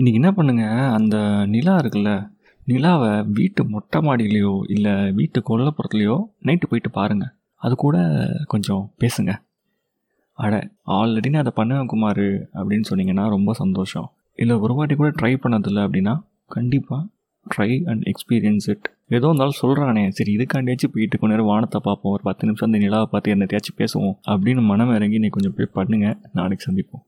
இன்றைக்கி என்ன பண்ணுங்கள் அந்த நிலா இருக்குல்ல நிலாவை வீட்டு மொட்டை மாடியிலையோ இல்லை வீட்டு கொல்லப்புறத்துலையோ நைட்டு போயிட்டு பாருங்கள் அது கூட கொஞ்சம் பேசுங்க. அட ஆல்ரெடி நான் அதை பண்ணுவேன் குமார் அப்படின்னு சொன்னீங்கன்னா ரொம்ப சந்தோஷம். இல்லை ஒரு வாட்டி கூட ட்ரை பண்ணதில்லை அப்படின்னா கண்டிப்பாக ட்ரை அண்ட் எக்ஸ்பீரியன்ஸ் இட் ஏதோ இருந்தாலும் சொல்கிறானே சரி இதுக்காண்டியாச்சும் போயிட்டு கொஞ்ச நேரம் வானத்தை பார்ப்போம். ஒரு பத்து நிமிஷம் அந்த நிலாவை பார்த்து என்னத்தையாச்சும் பேசுவோம் அப்படின்னு மனம் இறங்கி நீ கொஞ்சம் போய் பண்ணுங்கள் நாளைக்கு சந்திப்போம்.